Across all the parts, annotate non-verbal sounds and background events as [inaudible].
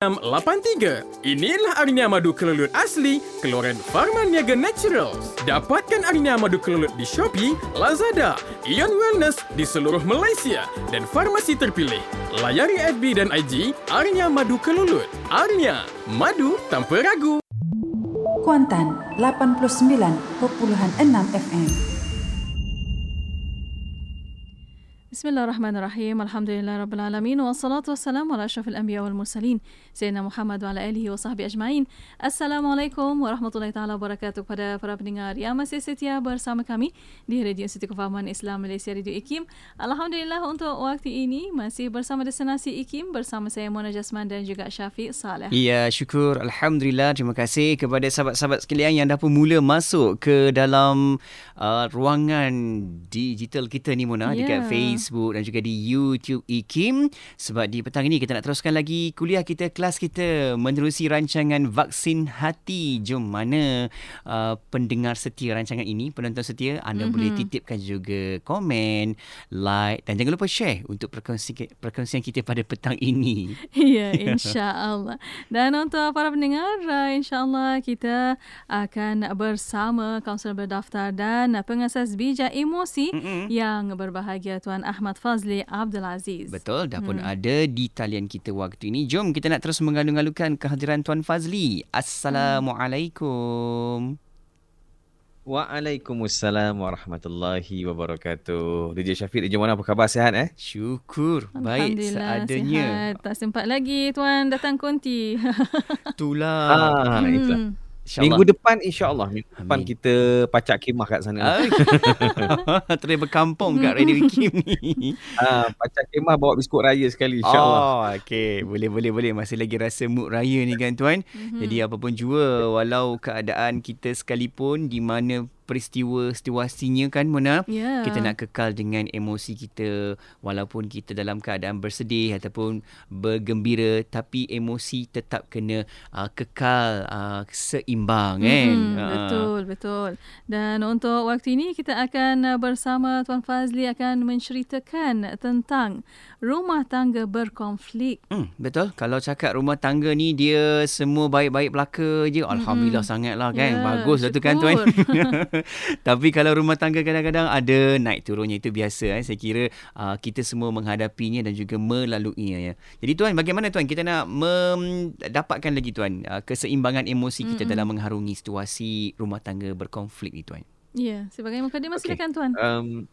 683. Inilah Arnia Madu Kelulut asli, keluaran Farma Niaga Naturals. Dapatkan Arnia Madu Kelulut di Shopee, Lazada, Ion Wellness di seluruh Malaysia dan farmasi terpilih. Layari FB dan IG Arnia Madu Kelulut. Arnia, madu tanpa ragu. Kuantan 89.6 FM. Bismillahirrahmanirrahim. Alhamdulillah rabbil alamin wassalatu wassalamu ala asyrafil anbiya wal mursalin sayyidina Muhammad wa ala alihi wa sahbihi ajmain. Assalamualaikum warahmatullahi taala wabarakatuh kepada para pendengar yang masih setia bersama kami di Radio Institut Kefahaman Islam Malaysia Radio IKIM. Alhamdulillah untuk waktu ini masih bersama destinasi IKIM bersama saya Mona Jasman dan juga Syafiq Saleh. Ya, syukur. Alhamdulillah. Terima kasih kepada sahabat-sahabat sekalian yang dah pun mula masuk ke dalam uh, ruangan digital kita ni Mona yeah. dekat Facebook Facebook dan juga di YouTube IKIM sebab di petang ini kita nak teruskan lagi kuliah kita, kelas kita menerusi rancangan Vaksin Hati. Jom mana uh, pendengar setia rancangan ini, penonton setia, anda mm-hmm. boleh titipkan juga komen, like dan jangan lupa share untuk perkongsian, perkongsian kita pada petang ini. [laughs] Ya, [laughs] insya-Allah. Dan untuk para pendengar, uh, insya-Allah kita akan bersama kaunselor berdaftar dan pengasas bijak emosi mm-hmm. yang berbahagia Tuan Ahmad Fazli Abdul Aziz. Betul, dah pun hmm. ada di talian kita waktu ini. Jom kita nak terus mengalung-alungkan kehadiran Tuan Fazli. Assalamualaikum. Waalaikumsalam warahmatullahi wabarakatuh. DJ Syafiq, DJ Mona apa khabar? Sihat eh? Syukur. Baik seadanya. Sihat. Tak sempat lagi tuan datang konti. [laughs] Itulah. Ah, hmm. Minggu depan insya-Allah minggu Amin. depan kita pacak kemah kat sana. [laughs] Terus berkampung kat Radio Kim ni. [laughs] Ah, pacak kemah bawa biskut raya sekali insya-Allah. Oh, okey. Boleh boleh boleh masih lagi rasa mood raya ni kan tuan. Mm-hmm. Jadi apa pun jua walau keadaan kita sekalipun di mana peristiwa situasinya kan Mona? Yeah. kita nak kekal dengan emosi kita walaupun kita dalam keadaan bersedih ataupun bergembira tapi emosi tetap kena uh, kekal uh, seimbang kan? Mm, uh. betul betul. Dan untuk waktu ini kita akan bersama Tuan Fazli akan menceritakan tentang rumah tangga berkonflik. Mm, betul. Kalau cakap rumah tangga ni dia semua baik-baik belaka je. Alhamdulillah mm-hmm. sangatlah kan? Yeah, bagus lah tu kan tuan [laughs] [laughs] Tapi kalau rumah tangga kadang-kadang ada naik turunnya itu biasa eh. Saya kira uh, kita semua menghadapinya dan juga melaluinya ya. Jadi tuan bagaimana tuan kita nak mendapatkan lagi tuan uh, keseimbangan emosi kita mm-hmm. dalam mengharungi situasi rumah tangga berkonflik ni tuan. Ya, yeah, sebagai mukadimah okay. silakan tuan. Um,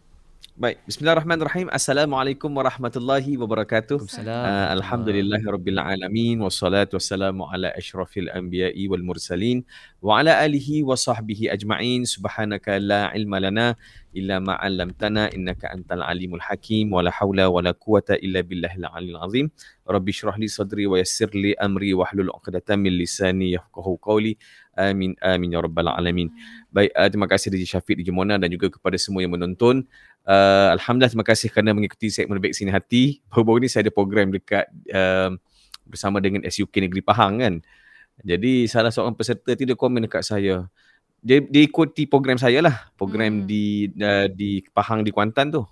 Baik, bismillahirrahmanirrahim. Assalamualaikum warahmatullahi wabarakatuh. Uh, Alhamdulillahirabbil alamin wassalatu wassalamu ala asyrafil anbiya'i wal mursalin wa ala alihi wa sahbihi ajma'in. Subhanaka la ilma lana illa ma 'allamtana innaka antal alimul hakim wa la haula wa la quwata illa billahil aliyil azim. Rabbi shrah li sadri wa yassir li amri wa hlul 'uqdatam min lisani yafqahu qawli. Amin amin ya rabbal alamin. Baik, uh, terima kasih DJ Syafiq, DJ Mona dan juga kepada semua yang menonton. Uh, Alhamdulillah terima kasih kerana mengikuti segmen Vaksin Hati. Baru-baru ni saya ada program dekat uh, bersama dengan SUK Negeri Pahang kan. Jadi salah seorang peserta tu dia komen dekat saya. Dia, dia ikuti program saya lah. Program hmm. di uh, di Pahang di Kuantan tu.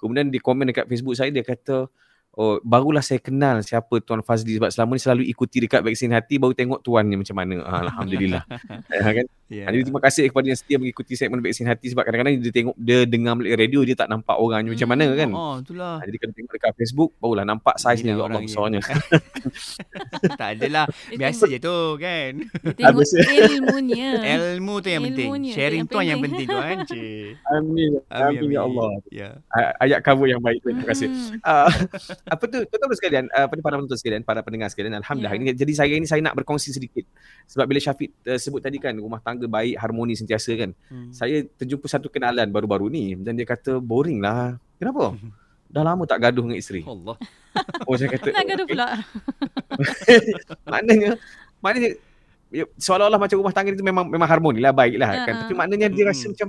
Kemudian dia komen dekat Facebook saya dia kata Oh, barulah saya kenal siapa Tuan Fazli sebab selama ni selalu ikuti dekat vaksin hati baru tengok tuan ni macam mana. Ah, Alhamdulillah. [laughs] ya, kan? Yeah. Jadi terima kasih kepada yang setia mengikuti segmen vaksin hati sebab kadang-kadang dia tengok dia dengar melalui radio dia tak nampak orangnya hmm. macam mana kan. Oh, itulah. jadi kalau tengok dekat Facebook barulah nampak saiz ni Allah besarnya. [laughs] tak adalah. [laughs] Biasa je tu kan. Tengok ilmunya. Ilmu tu yang penting. Ilmunya Sharing tu yang penting tu kan. Amin. Amin. ya Allah. Ya. Ayat cover yang baik tu. Terima kasih. Hmm. Ah, apa tu? Tuan-tuan sekalian uh, pada para penonton sekalian para pendengar sekalian alhamdulillah. Yeah. ini jadi saya ini saya nak berkongsi sedikit. Sebab bila Syafiq uh, sebut tadi kan rumah tangga baik harmoni sentiasa kan. Hmm. saya terjumpa satu kenalan baru-baru ni dan dia kata boring lah. Kenapa? [laughs] Dah lama tak gaduh dengan isteri. Allah. [laughs] Oh saya kata nak gaduh pula. [laughs] Maknanya maknanya ya, seolah-olah macam rumah tangga itu memang memang harmoni lah baik lah uh-huh. kan tapi maknanya dia rasa hmm. macam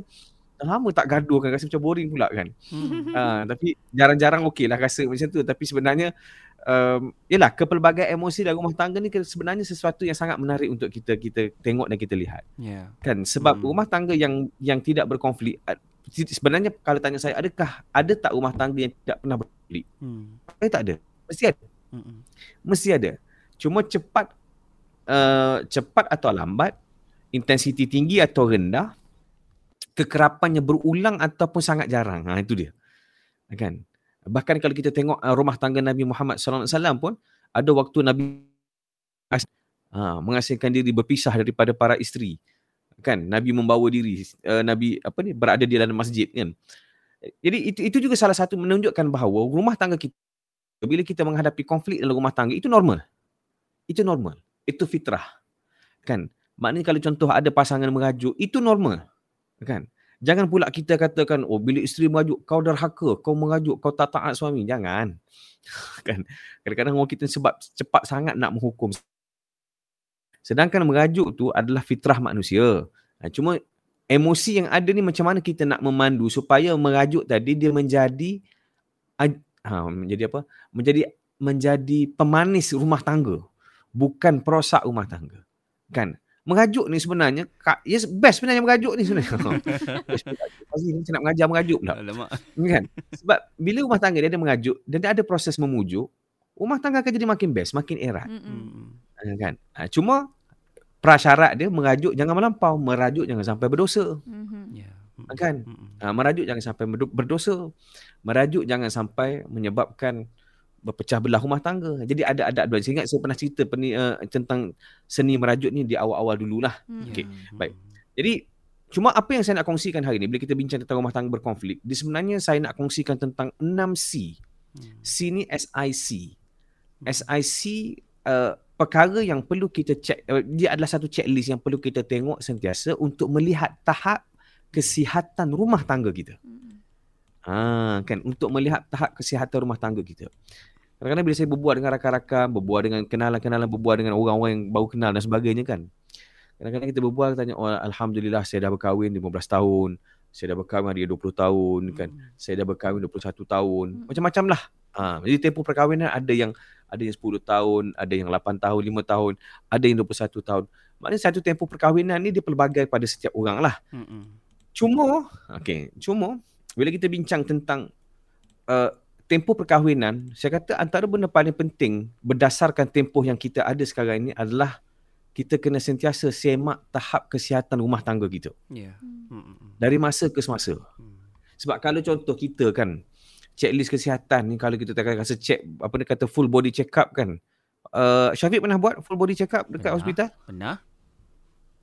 lama tak gaduh kan rasa macam boring pula kan hmm. uh, tapi jarang-jarang okey lah rasa macam tu tapi sebenarnya um, yalah kepelbagaian emosi dalam rumah tangga ni sebenarnya sesuatu yang sangat menarik untuk kita kita tengok dan kita lihat yeah. kan sebab hmm. rumah tangga yang yang tidak berkonflik sebenarnya kalau tanya saya adakah ada tak rumah tangga yang tidak pernah berkonflik hmm. Tak ada mesti ada hmm. mesti ada Cuma cepat uh, cepat atau lambat, intensiti tinggi atau rendah, kekerapannya berulang ataupun sangat jarang. Ha itu dia. Kan? Bahkan kalau kita tengok uh, rumah tangga Nabi Muhammad sallallahu alaihi wasallam pun ada waktu Nabi uh, mengasingkan diri berpisah daripada para isteri. Kan? Nabi membawa diri uh, Nabi apa ni berada di dalam masjid kan. Jadi itu itu juga salah satu menunjukkan bahawa rumah tangga kita bila kita menghadapi konflik dalam rumah tangga itu normal. Itu normal. Itu fitrah. Kan? Maknanya kalau contoh ada pasangan merajuk, itu normal. Kan? Jangan pula kita katakan, oh bila isteri merajuk, kau derhaka, kau merajuk, kau tak taat suami. Jangan. [laughs] kan? Kadang-kadang orang kita sebab cepat sangat nak menghukum. Sedangkan merajuk tu adalah fitrah manusia. Ha, cuma emosi yang ada ni macam mana kita nak memandu supaya merajuk tadi dia menjadi ha, menjadi apa? Menjadi menjadi pemanis rumah tangga. Bukan perosak rumah tangga. Kan? Merajuk ni sebenarnya yes, best sebenarnya merajuk ni sebenarnya. [laughs] Pasti ni saya nak mengajar merajuk pula. Kan? Sebab bila rumah tangga dia ada merajuk dan dia ada proses memujuk, rumah tangga akan jadi makin best, makin erat. Mm-hmm. Kan? Ha, cuma prasyarat dia merajuk jangan melampau, merajuk jangan sampai berdosa. Mm-hmm. Yeah. Kan? Mm-hmm. Ha, merajuk jangan sampai berdosa. Merajuk jangan sampai menyebabkan berpecah belah rumah tangga. Jadi ada ada dua. Saya ingat saya pernah cerita peni, uh, tentang seni merajuk ni di awal-awal dululah. Mm-hmm. Okey. Baik. Jadi cuma apa yang saya nak kongsikan hari ni bila kita bincang tentang rumah tangga berkonflik, di sebenarnya saya nak kongsikan tentang 6 C. Mm. C ni SIC. SIC uh, perkara yang perlu kita cek uh, dia adalah satu checklist yang perlu kita tengok sentiasa untuk melihat tahap kesihatan rumah tangga kita. Ha, kan untuk melihat tahap kesihatan rumah tangga kita. Kadang-kadang bila saya berbuat dengan rakan-rakan, berbuat dengan kenalan-kenalan, berbuat dengan orang-orang yang baru kenal dan sebagainya kan. Kadang-kadang kita berbual tanya, oh, Alhamdulillah saya dah berkahwin 15 tahun. Saya dah berkahwin dia 20 tahun kan. Hmm. Saya dah berkahwin 21 tahun. Hmm. Macam-macam lah. Ha, jadi tempoh perkahwinan ada yang ada yang 10 tahun, ada yang 8 tahun, 5 tahun, ada yang 21 tahun. Maknanya satu tempoh perkahwinan ni dia pelbagai pada setiap orang lah. Hmm. Cuma, okay, cuma bila kita bincang tentang uh, tempoh perkahwinan, saya kata antara benda paling penting berdasarkan tempoh yang kita ada sekarang ini adalah kita kena sentiasa semak tahap kesihatan rumah tangga kita. Yeah. Dari masa ke semasa. Hmm. Sebab kalau contoh kita kan, checklist kesihatan ni kalau kita tak rasa check apa dia kata full body check up kan. Uh, Syafiq pernah buat full body check up dekat pernah, hospital? Pernah.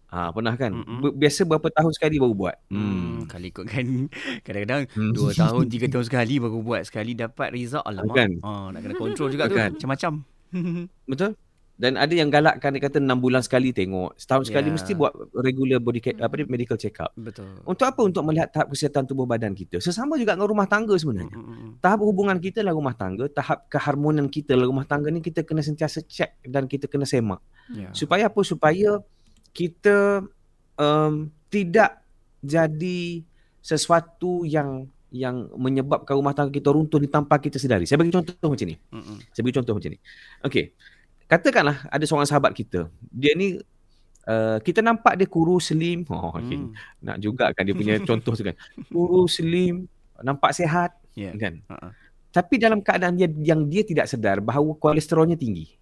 Ah ha, pernah kan? Mm-mm. Biasa berapa tahun sekali baru buat? Hmm, hmm kali ikut kan [laughs] kadang-kadang hmm. dua tahun, tiga tahun sekali baru buat. Sekali dapat result alamak. Kan? Ha, nak kena kontrol juga tu. Macam-macam. [laughs] Betul? Dan ada yang galakkan dia kata 6 bulan sekali tengok. Setahun sekali yeah. mesti buat regular body check, apa ni medical check up. Betul. Untuk apa? Untuk melihat tahap kesihatan tubuh badan kita. Sesama juga dengan rumah tangga sebenarnya. Mm-hmm. Tahap hubungan kita dalam rumah tangga, tahap keharmonian kita dalam rumah tangga ni kita kena sentiasa check dan kita kena semak. Yeah. Supaya apa? Supaya kita um, tidak jadi sesuatu yang yang menyebabkan rumah tangga kita runtuh ni tanpa kita sedari. Saya bagi contoh macam ni. Mm-hmm. Saya bagi contoh macam ni. Okey katakanlah ada seorang sahabat kita dia ni uh, kita nampak dia kurus slim oh okay. hmm. nak juga kan dia punya [laughs] contoh tu kan kurus slim nampak sihat yeah. kan uh-uh. tapi dalam keadaan dia yang dia tidak sedar bahawa kolesterolnya tinggi.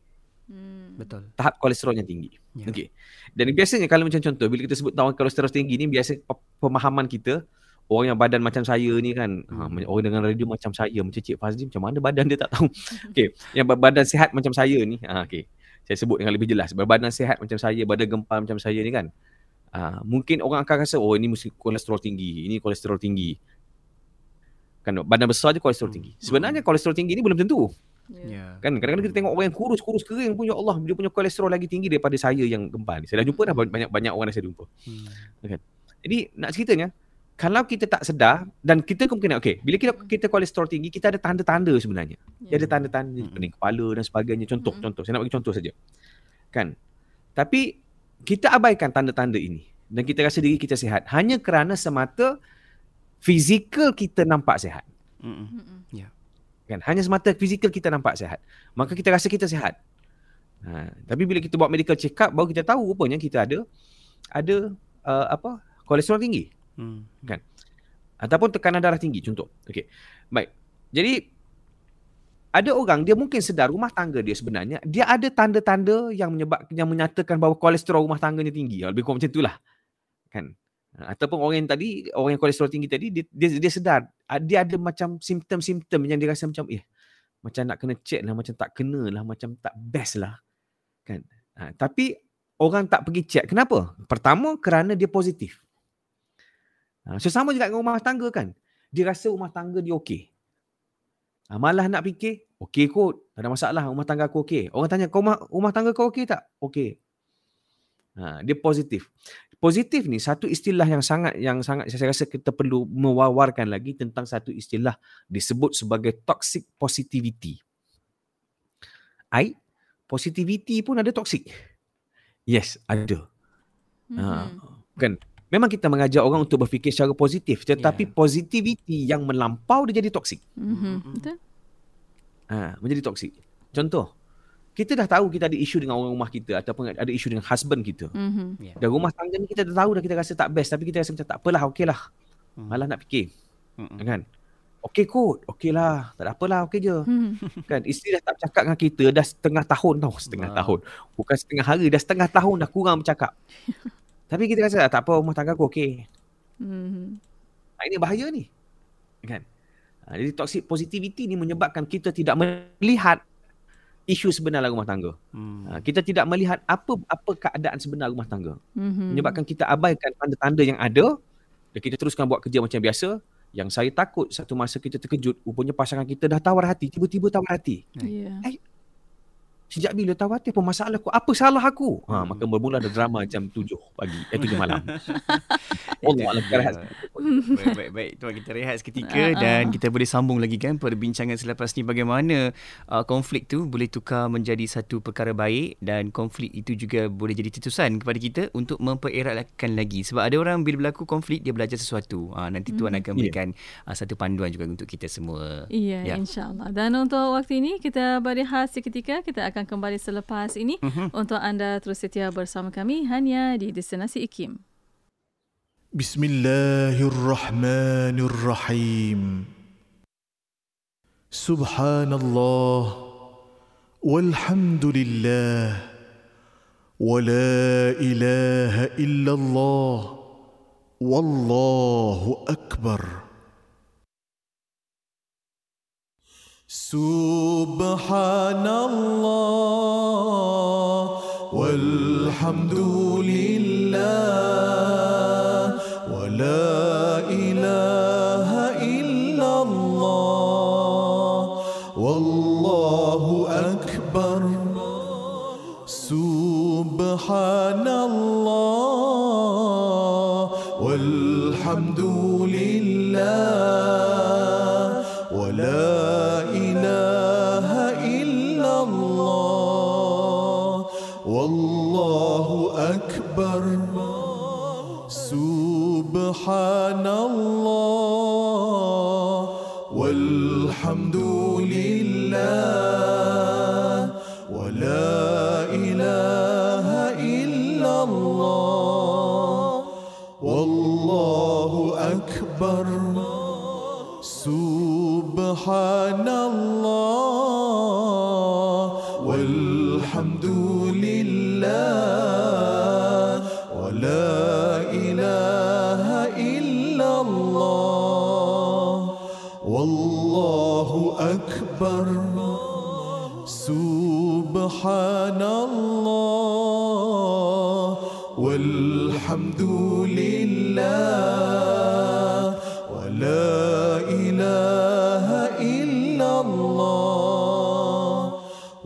Betul. Tahap kolesterolnya tinggi. Yeah. okey. Dan biasanya kalau macam contoh bila kita sebut tahu kolesterol tinggi ni biasa pemahaman kita orang yang badan macam saya ni kan ha, hmm. orang dengan radio macam saya macam Cik Fazli macam mana badan dia tak tahu. [laughs] Okey. Yang badan sihat macam saya ni ha okey. Saya sebut dengan lebih jelas berbadan sihat macam saya badan gempal macam saya ni kan. Ha, mungkin orang akan rasa oh ini mesti kolesterol tinggi ini kolesterol tinggi. Kan badan besar je kolesterol tinggi. Hmm. sebenarnya kolesterol tinggi ni belum tentu Yeah. Kan kadang-kadang kita tengok orang yang kurus-kurus kering pun ya Allah dia punya kolesterol lagi tinggi daripada saya yang gempal ni. Saya dah jumpa dah banyak-banyak orang yang saya jumpa. Hmm. Kan? Jadi nak ceritanya kalau kita tak sedar dan kita kemungkinan okey bila kita kita kolesterol tinggi kita ada tanda-tanda sebenarnya yeah. dia ada tanda-tanda hmm. pening kepala dan sebagainya contoh hmm. contoh saya nak bagi contoh saja kan tapi kita abaikan tanda-tanda ini dan kita rasa diri kita sihat hanya kerana semata fizikal kita nampak sihat hmm. ya yeah. Kan hanya semata fizikal kita nampak sihat maka kita rasa kita sihat ha, tapi bila kita buat medical check up baru kita tahu rupanya kita ada ada uh, apa kolesterol tinggi Hmm. Kan? Ataupun tekanan darah tinggi contoh. Okey. Baik. Jadi ada orang dia mungkin sedar rumah tangga dia sebenarnya dia ada tanda-tanda yang menyebab yang menyatakan bahawa kolesterol rumah tangganya tinggi. Lebih kurang macam itulah. Kan? Ha, ataupun orang yang tadi, orang yang kolesterol tinggi tadi dia dia, dia sedar dia ada macam simptom-simptom yang dia rasa macam eh macam nak kena check lah, macam tak kena lah, macam tak best lah. Kan? Ha, tapi orang tak pergi check. Kenapa? Pertama kerana dia positif. Ha, so sama juga dengan rumah tangga kan. Dia rasa rumah tangga dia okey. Ha, malah nak fikir, okey kot, tak ada masalah, rumah tangga aku okey. Orang tanya, kau rumah, rumah tangga kau okey tak? Okey. Ha, dia positif. Positif ni satu istilah yang sangat yang sangat saya rasa kita perlu mewawarkan lagi tentang satu istilah disebut sebagai toxic positivity. Ai, positivity pun ada toxic. Yes, ada. Mm-hmm. Ha, kan? Memang kita mengajar orang untuk berfikir secara positif tetapi yeah. positivity yang melampau dia jadi toksik. Mm-hmm. Betul. Ha, menjadi toksik. Contoh, kita dah tahu kita ada isu dengan orang rumah kita ataupun ada isu dengan husband kita. Mm-hmm. Yeah. Dan rumah tangga ni kita dah tahu dah kita rasa tak best tapi kita rasa macam tak apalah, okeylah. Mm. Malah nak fikir. Mm-hmm. Kan? Okey kot, okeylah. Tak ada apalah, okey je. Mm. [laughs] kan? Isteri dah tak bercakap dengan kita dah setengah tahun tau. Setengah wow. tahun. Bukan setengah hari, dah setengah tahun dah kurang bercakap. [laughs] Tapi kita rasa tak apa rumah tangga aku okey. Hmm. Ini bahaya ni. Kan? Ha, jadi toxic positivity ni menyebabkan kita tidak melihat isu sebenar dalam rumah tangga. Hmm. Ha, kita tidak melihat apa apa keadaan sebenar rumah tangga. Hmm. Menyebabkan kita abaikan tanda-tanda yang ada dan kita teruskan buat kerja macam biasa. Yang saya takut satu masa kita terkejut, rupanya pasangan kita dah tawar hati, tiba-tiba tawar hati. Yeah. Eh, Sejak bila tahu hati apa masalah aku? Apa salah aku? Ha, hmm. maka bermula ada drama jam 7 pagi, eh 7 malam. [laughs] Allah Allah rehat. Baik, baik, baik. Tuan kita rehat seketika uh, uh. dan kita boleh sambung lagi kan perbincangan selepas ni bagaimana uh, konflik tu boleh tukar menjadi satu perkara baik dan konflik itu juga boleh jadi tetusan kepada kita untuk mempereratkan lagi. Sebab ada orang bila berlaku konflik dia belajar sesuatu. Uh, nanti tuan hmm. akan ya. berikan yeah. uh, satu panduan juga untuk kita semua. Iya, yeah, yeah. insya-Allah. Dan untuk waktu ini kita berehat seketika. Kita akan akan kembali selepas ini uh-huh. untuk anda terus setia bersama kami hanya di Destinasi Ikim. Bismillahirrahmanirrahim. Subhanallah walhamdulillah wa la ilaha illallah wallahu akbar. سبحان الله والحمد لله ولا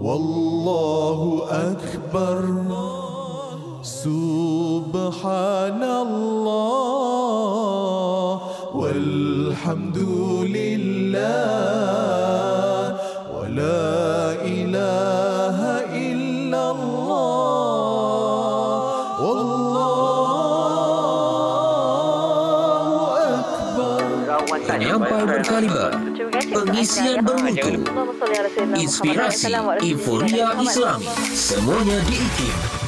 والله أكبر. سبحان الله والحمد لله ولا إله إلا الله. والله أكبر. يا بابا berkaliber, pengisian bermutu, Inspirasi Inforia Islam. Semuanya di IKIM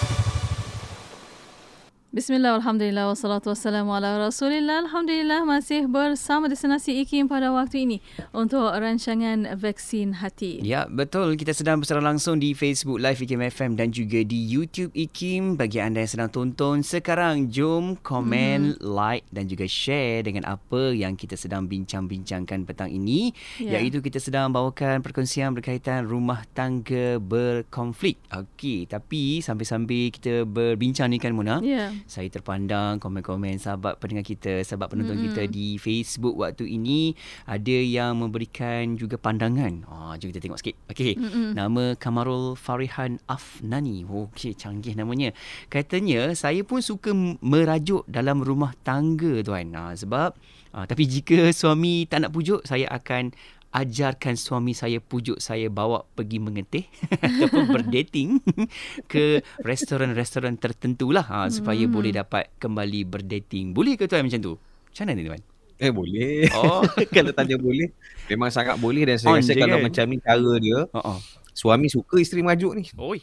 Bismillah, Alhamdulillah, wassalatu wassalamu ala rasulillah. Alhamdulillah masih bersama Destinasi IKIM pada waktu ini untuk rancangan vaksin hati. Ya, betul. Kita sedang bersiaran langsung di Facebook Live IKIM FM dan juga di YouTube IKIM. Bagi anda yang sedang tonton sekarang, jom komen, hmm. like dan juga share dengan apa yang kita sedang bincang-bincangkan petang ini. Ya. Iaitu kita sedang bawakan perkongsian berkaitan rumah tangga berkonflik. Okey, tapi sambil-sambil kita berbincang ni kan Mona. Ya saya terpandang komen-komen sahabat pendengar kita, sahabat penonton mm-hmm. kita di Facebook waktu ini ada yang memberikan juga pandangan. Ah, jom kita tengok sikit. Okey. Mm-hmm. Nama Kamarul Farihan Afnani. Okey, canggih namanya. Katanya saya pun suka merajuk dalam rumah tangga tuan. Ah, sebab ah, tapi jika suami tak nak pujuk, saya akan ajarkan suami saya pujuk saya bawa pergi mengetih [laughs] ataupun berdating [laughs] ke restoran-restoran tertentu lah ha, supaya hmm. boleh dapat kembali berdating. Boleh ke tuan macam tu? Macam mana ni tuan? Eh boleh. Oh. [laughs] kalau tanya boleh. Memang sangat boleh dan saya On rasa kalau kan? macam ni cara dia. Uh-uh. Suami suka isteri majuk ni. Oi.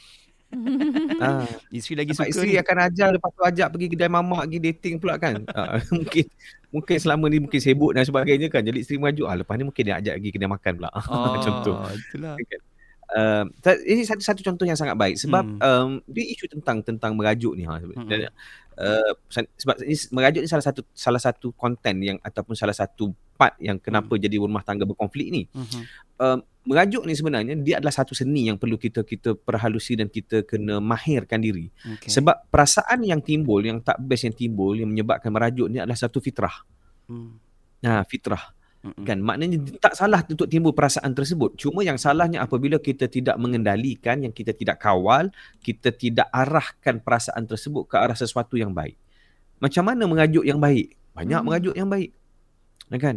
Ha. [laughs] [laughs] Isteri lagi suka isteri ni. akan ajar lepas tu ajak pergi kedai mamak pergi dating pula kan. ha. [laughs] mungkin mungkin selama ni mungkin sibuk dan sebagainya kan jadi isteri maju ah lepas ni mungkin dia ajak pergi kedai makan pula oh, contoh itulah uh, ini satu satu contoh yang sangat baik sebab hmm. um, dia isu tentang tentang merajuk ni ha hmm. dan, uh, sebab ini merajuk ni salah satu salah satu konten yang ataupun salah satu part yang kenapa hmm. jadi rumah tangga berkonflik ni hmm. uh, merajuk ni sebenarnya dia adalah satu seni yang perlu kita kita perhalusi dan kita kena mahirkan diri. Okay. Sebab perasaan yang timbul yang tak best yang timbul yang menyebabkan merajuk ni adalah satu fitrah. Hmm. Nah, fitrah. Mm-mm. Kan maknanya tak salah untuk timbul perasaan tersebut. Cuma yang salahnya apabila kita tidak mengendalikan, yang kita tidak kawal, kita tidak arahkan perasaan tersebut ke arah sesuatu yang baik. Macam mana mengajuk yang baik? Banyak hmm. mengajuk yang baik. Kan?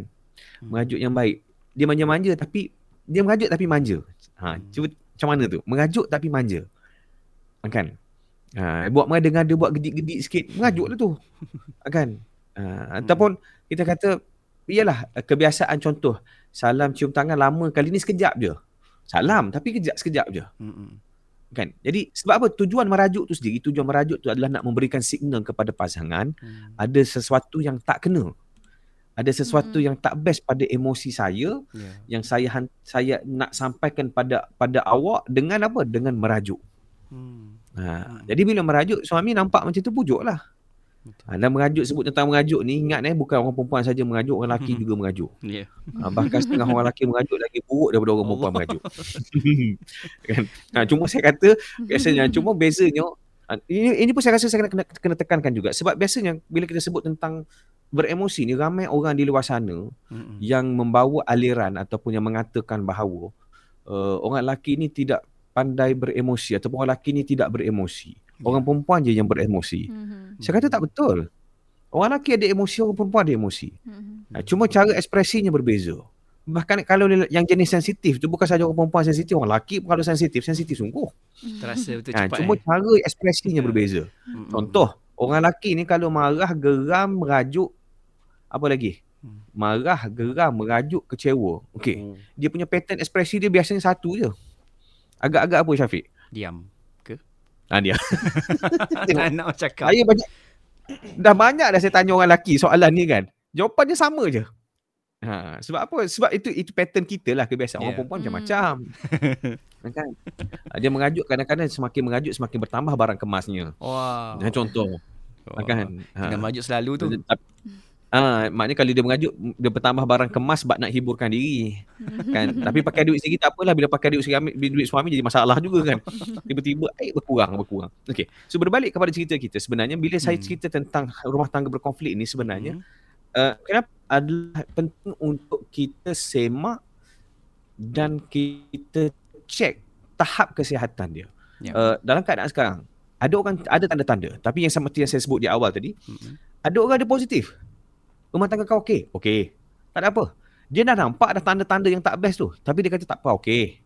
Hmm. Mengajuk yang baik. Dia manja-manja tapi dia mengajuk tapi manja. Ha, hmm. cuba macam mana tu? Mengajuk tapi manja. Kan? Ha, buat mengada-ngada, buat gedik-gedik sikit, mengajuklah tu. [laughs] Kan? Ha, ataupun kita kata, iyalah kebiasaan contoh, salam cium tangan lama kali ni sekejap je. Salam tapi kejap sekejap je. Hmm. Kan? Jadi sebab apa? Tujuan merajuk tu sendiri, tujuan merajuk tu adalah nak memberikan signal kepada pasangan hmm. ada sesuatu yang tak kena ada sesuatu hmm. yang tak best pada emosi saya yeah. yang saya saya nak sampaikan pada pada awak dengan apa dengan merajuk hmm. Ha, hmm. jadi bila merajuk suami nampak macam tu pujuklah Ha, dan merajuk sebut tentang merajuk ni ingat eh bukan orang perempuan saja merajuk orang lelaki juga merajuk. Yeah. Ha, bahkan setengah orang lelaki merajuk lagi buruk daripada orang perempuan merajuk. [laughs] kan? Ha, cuma saya kata biasanya cuma bezanya ha, ini, ini pun saya rasa saya kena, kena, tekankan juga sebab biasanya bila kita sebut tentang beremosi ni ramai orang di luar sana mm-hmm. yang membawa aliran ataupun yang mengatakan bahawa uh, orang lelaki ni tidak pandai beremosi ataupun orang lelaki ni tidak beremosi. Yeah. Orang perempuan je yang beremosi. Mm-hmm. Saya kata tak betul. Orang lelaki ada emosi, orang perempuan ada emosi. Mm-hmm. cuma cara ekspresinya berbeza. Bahkan kalau yang jenis sensitif tu bukan saja orang perempuan sensitif, orang lelaki pun kalau sensitif, sensitif sungguh. Terasa betul ha, cepat. Cuma eh. cara ekspresinya berbeza. Mm-hmm. Contoh, orang lelaki ni kalau marah, geram, merajuk, apa lagi? Hmm. Marah, geram, merajuk, kecewa. Okey. Hmm. Dia punya pattern ekspresi dia biasanya satu je. Agak-agak apa Syafiq? Diam ke? Ah [laughs] tak nak cakap. Saya banyak dah banyak dah saya tanya orang lelaki soalan ni kan. Jawapan dia sama je. Ha, sebab apa? Sebab itu itu pattern kita lah kebiasaan yeah. orang perempuan hmm. macam-macam. [laughs] kan? Dia mengajuk kadang-kadang semakin mengajuk semakin bertambah barang kemasnya. Wah. Wow. Contoh. Oh. Kan? Ha. Dengan mengajuk selalu tu. Ah, maknanya kalau dia mengajuk dia bertambah barang kemas sebab nak hiburkan diri. Kan? [laughs] Tapi pakai duit sendiri tak apalah bila pakai duit suami duit suami jadi masalah juga kan. Tiba-tiba air berkurang berkurang. Okey. So berbalik kepada cerita kita sebenarnya bila hmm. saya cerita tentang rumah tangga berkonflik ni sebenarnya hmm. uh, kenapa adalah penting untuk kita semak dan kita cek tahap kesihatan dia. Yeah. Uh, dalam keadaan sekarang ada orang ada tanda-tanda tapi yang seperti yang saya sebut di awal tadi hmm. ada orang ada positif Rumah tangga kau okey? Okey. Tak ada apa. Dia dah nampak ada tanda-tanda yang tak best tu. Tapi dia kata tak apa, okey.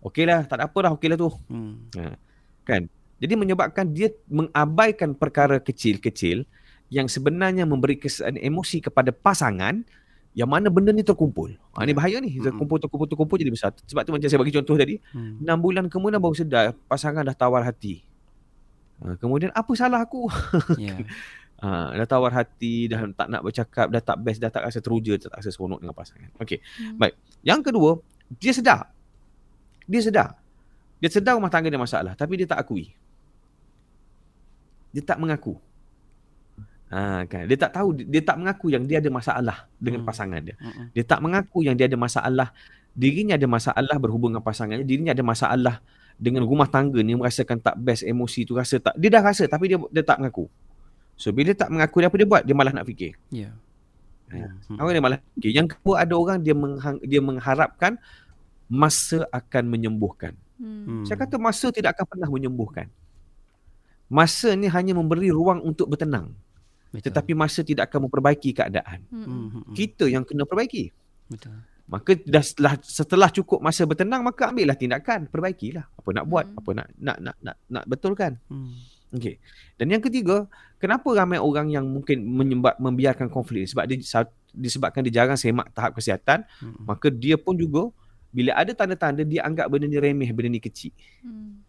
Okey lah, tak ada apa dah, okey lah tu. Hmm. Ha. Kan? Jadi menyebabkan dia mengabaikan perkara kecil-kecil yang sebenarnya memberi kesan emosi kepada pasangan yang mana benda ni terkumpul. Ha, ni bahaya ni. Terkumpul, terkumpul, terkumpul jadi besar. Sebab tu macam saya bagi contoh tadi. Hmm. 6 bulan kemudian baru sedar pasangan dah tawar hati. Uh, kemudian apa salah aku? Ya. [laughs] Uh, dah tawar hati, dah tak nak bercakap, dah tak best, dah tak rasa teruja, tak rasa seronok dengan pasangan. Okey. Hmm. Baik. Yang kedua, dia sedar. Dia sedar. Dia sedar rumah tangga dia masalah, tapi dia tak akui. Dia tak mengaku. Ha, kan? Dia tak tahu, dia tak mengaku yang dia ada masalah dengan Hmm. pasangan dia. Mm-mm. Dia tak mengaku yang dia ada masalah, dirinya ada masalah berhubung dengan pasangannya, dirinya ada masalah dengan rumah tangga ni merasakan tak best emosi tu rasa tak dia dah rasa tapi dia dia tak mengaku. So bila dia tak mengaku dia apa dia buat? Dia malah nak fikir. Ya. Ha. Hmm. Dia malah fikir. Yang kedua ada orang dia menghang, dia mengharapkan masa akan menyembuhkan. Hmm. Hmm. Saya kata masa tidak akan pernah menyembuhkan. Masa ni hanya memberi ruang untuk bertenang. Betul. Tetapi masa tidak akan memperbaiki keadaan. Hmm. Hmm, hmm, hmm. Kita yang kena perbaiki. Betul. Maka dah setelah, setelah cukup masa bertenang maka ambillah tindakan, perbaikilah. Apa nak buat, Hmm. apa nak nak nak nak, nak betulkan. Hmm. Okey. Dan yang ketiga, kenapa ramai orang yang mungkin menyebab membiarkan konflik sebab dia disebabkan dia jarang semak tahap kesihatan, Hmm. maka dia pun juga bila ada tanda-tanda dia anggap benda ni remeh, benda ni kecil. Hmm.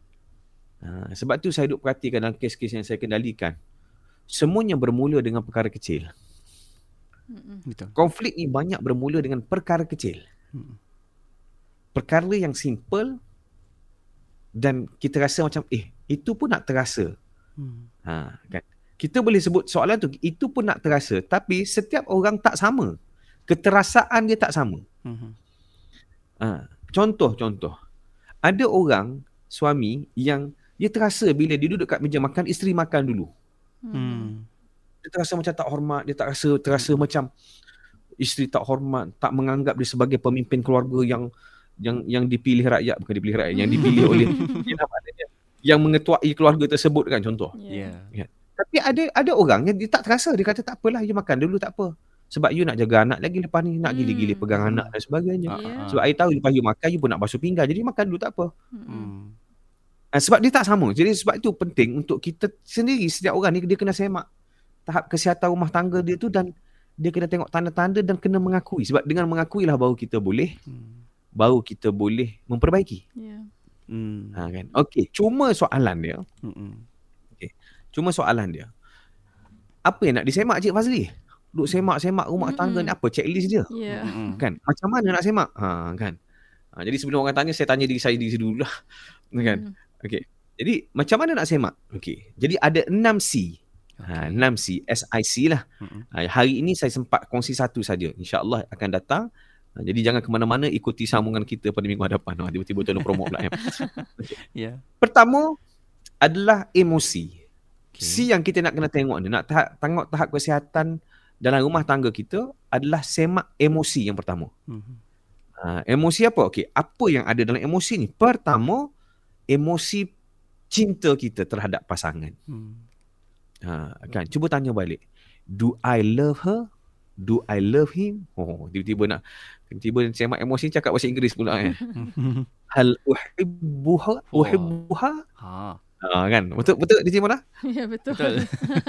Ha, sebab tu saya duk perhatikan dalam kes-kes yang saya kendalikan. Semuanya bermula dengan perkara kecil. Hmm. Betul. Konflik ni banyak bermula dengan perkara kecil. Hmm. Perkara yang simple dan kita rasa macam eh itu pun nak terasa. Hmm. Ha, kan? Kita boleh sebut soalan tu itu pun nak terasa tapi setiap orang tak sama. Keterasaan dia tak sama. Hmm. Ha. Ada orang suami yang dia terasa bila dia duduk kat meja makan isteri makan dulu. Hmm. Dia terasa macam tak hormat, dia tak rasa terasa macam isteri tak hormat, tak menganggap dia sebagai pemimpin keluarga yang yang yang dipilih rakyat bukan dipilih rakyat, yang dipilih oleh [laughs] dia nampak dia, yang mengetuai keluarga tersebut kan contoh. Ya. Ya. Tapi ada ada orang yang dia tak terasa, dia kata tak apalah, you makan dulu tak apa. Sebab you nak jaga anak lagi lepas ni, nak gila-gila Hmm. pegang anak dan sebagainya. Ah, Ya. ah, ah. Sebab I tahu lepas you makan, you pun nak basuh pinggan. Jadi makan dulu tak apa. Hmm. Hmm. Ha, sebab dia tak sama. Jadi sebab itu penting untuk kita sendiri, setiap orang ni dia kena semak tahap kesihatan rumah tangga dia tu dan dia kena tengok tanda-tanda dan kena mengakui. Sebab dengan mengakui lah baru kita boleh, Hmm. baru kita boleh memperbaiki. Ya. Hmm. Ha, kan? Okey, cuma soalan dia, Hmm. cuma soalan dia. Apa yang nak disemak Cik Fazli? Duk semak-semak rumah tangga ni apa checklist dia? Ya. Hmm. [laughs] Kan? Macam mana nak semak? Ha, kan? Ha, jadi sebelum orang tanya, saya tanya diri saya diri dulu lah. [laughs] Kan? Hmm. Okey. Jadi macam mana nak semak? Okey. Jadi ada 6 C. Ha, 6 C, SIC lah. Hmm. Ha, hari ini saya sempat kongsi satu saja. InsyaAllah akan datang. Ha, jadi jangan ke mana-mana ikuti sambungan kita pada minggu hadapan. Ha, tiba-tiba tolong promote pula. Ya. [laughs] Ya. Pertama adalah emosi. Okay. C yang kita nak kena tengok ni, nak tahap, tengok tahap kesihatan dalam rumah tangga kita adalah semak emosi yang pertama. Hmm. Ha, emosi apa? Okey, apa yang ada dalam emosi ni? Pertama, emosi cinta kita terhadap pasangan. Hmm. Ha, kan? Cuba tanya balik. Do I love her? Do I love him? Oh, tiba-tiba nak tiba-tiba semak emosi cakap bahasa Inggeris pula kan. [laughs] Hal uhibbuha? Oh. Uhibbuha? Ha. Ha, kan? Betul betul di mana? Ya betul. Betul.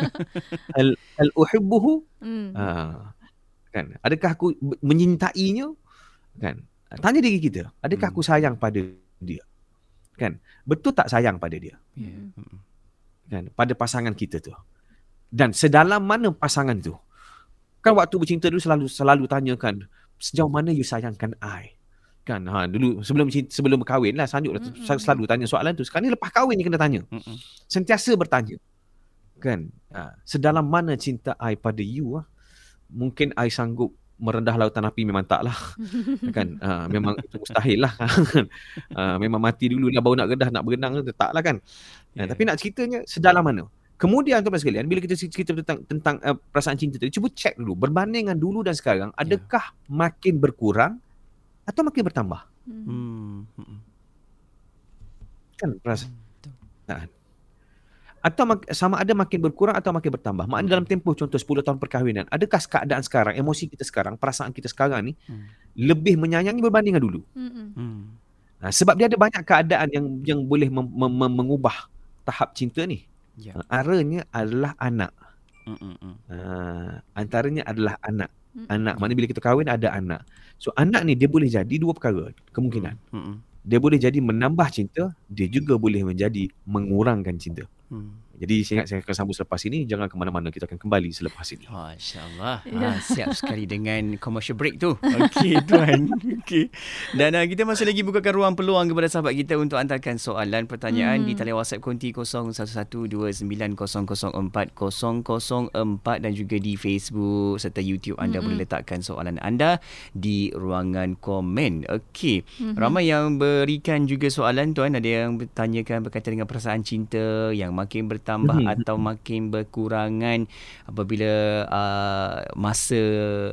[laughs] Hal hal uhibbuhu? Hmm. Ha, kan? Adakah aku menyintainya? Kan? Tanya diri kita, adakah Hmm. aku sayang pada dia? Kan? Betul tak sayang pada dia? Ya. Hmm. Kan? Pada pasangan kita tu. Dan sedalam mana pasangan tu? Kan waktu bercinta dulu selalu selalu tanyakan sejauh mana you sayangkan I? Kan? Ha, dulu sebelum sebelum berkahwin lah Sanjuk Mm-mm. mm selalu tanya soalan tu. Sekarang ni lepas kahwin ni kena tanya. Hmm. Sentiasa bertanya. Kan? Ha, sedalam mana cinta I pada you ah? Mungkin I sanggup merendah lautan api memang tak lah. [laughs] kan? Ha, memang itu mustahil lah. [laughs] ha, memang mati dulu lah baru nak redah, nak berenang tu tak lah kan. Ya. Yeah. Tapi nak ceritanya sedalam mana? Kemudian tuan-tuan sekalian, bila kita cerita tentang tentang uh, perasaan cinta tadi, cuba cek dulu berbanding dengan dulu dan sekarang, adakah makin berkurang atau makin bertambah? Hmm. Hmm. Hmm. Kan perasaan Betul. atau mak- sama ada makin berkurang atau makin bertambah. Maknanya dalam tempoh contoh 10 tahun perkahwinan, adakah keadaan sekarang, emosi kita sekarang, perasaan kita sekarang ni Hmm. lebih menyayangi berbanding dengan dulu? Hmm. Hmm. Ha, sebab dia ada banyak keadaan yang yang boleh mem- mem- mem- mengubah tahap cinta ni. Ya. Ha, Aranya adalah anak. Hmm. Hmm. Hmm. Ha, antaranya adalah anak. Hmm. Anak. Maknanya bila kita kahwin ada anak. So anak ni dia boleh jadi dua perkara kemungkinan. Hmm. Dia boleh jadi menambah cinta, dia juga boleh menjadi mengurangkan cinta. Hmm. Jadi saya ingat saya akan sambung selepas ini. Jangan ke mana-mana. Kita akan kembali selepas ini. Masya Allah. Ya. Ha, siap sekali dengan commercial break tu. [laughs] Okey tuan. Okey. Dan uh, kita masih lagi bukakan ruang peluang kepada sahabat kita untuk hantarkan soalan pertanyaan Hmm. di talian WhatsApp konti 01129004 dan juga di Facebook serta YouTube anda Mm-mm. boleh letakkan soalan anda di ruangan komen. Okey. Mhm. Ramai yang berikan juga soalan tuan ada yang bertanyakan berkaitan dengan perasaan cinta yang makin bertambah Mhm. atau makin berkurangan apabila uh, masa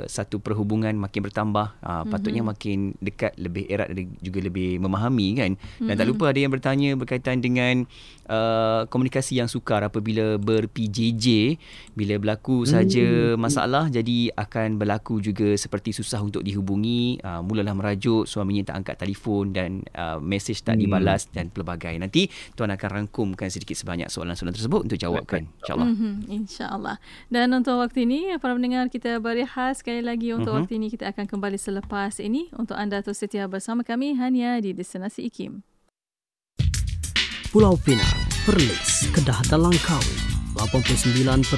satu perhubungan makin bertambah uh, patutnya makin dekat lebih erat dan juga lebih memahami kan dan tak Mhm. lupa ada yang bertanya berkaitan dengan uh, komunikasi yang sukar apabila ber-PJJ bila berlaku saja masalah jadi akan berlaku juga seperti susah untuk dihubungi uh, mulalah merajuk suaminya tak angkat telefon dan uh, mesej tak Hmm. dibalas dan pelbagai nanti tuan akan rangkumkan sedikit sebanyak soalan-soalan tersebut untuk jawabkan insyaallah Mhm, InsyaAllah. Dan untuk waktu ini, para pendengar kita berehat sekali lagi untuk Mhm. waktu ini. Kita akan kembali selepas ini untuk anda terus setia bersama kami hanya di Destinasi IKIM. Pulau Pinang, Perlis, Kedah dan Langkawi 89.0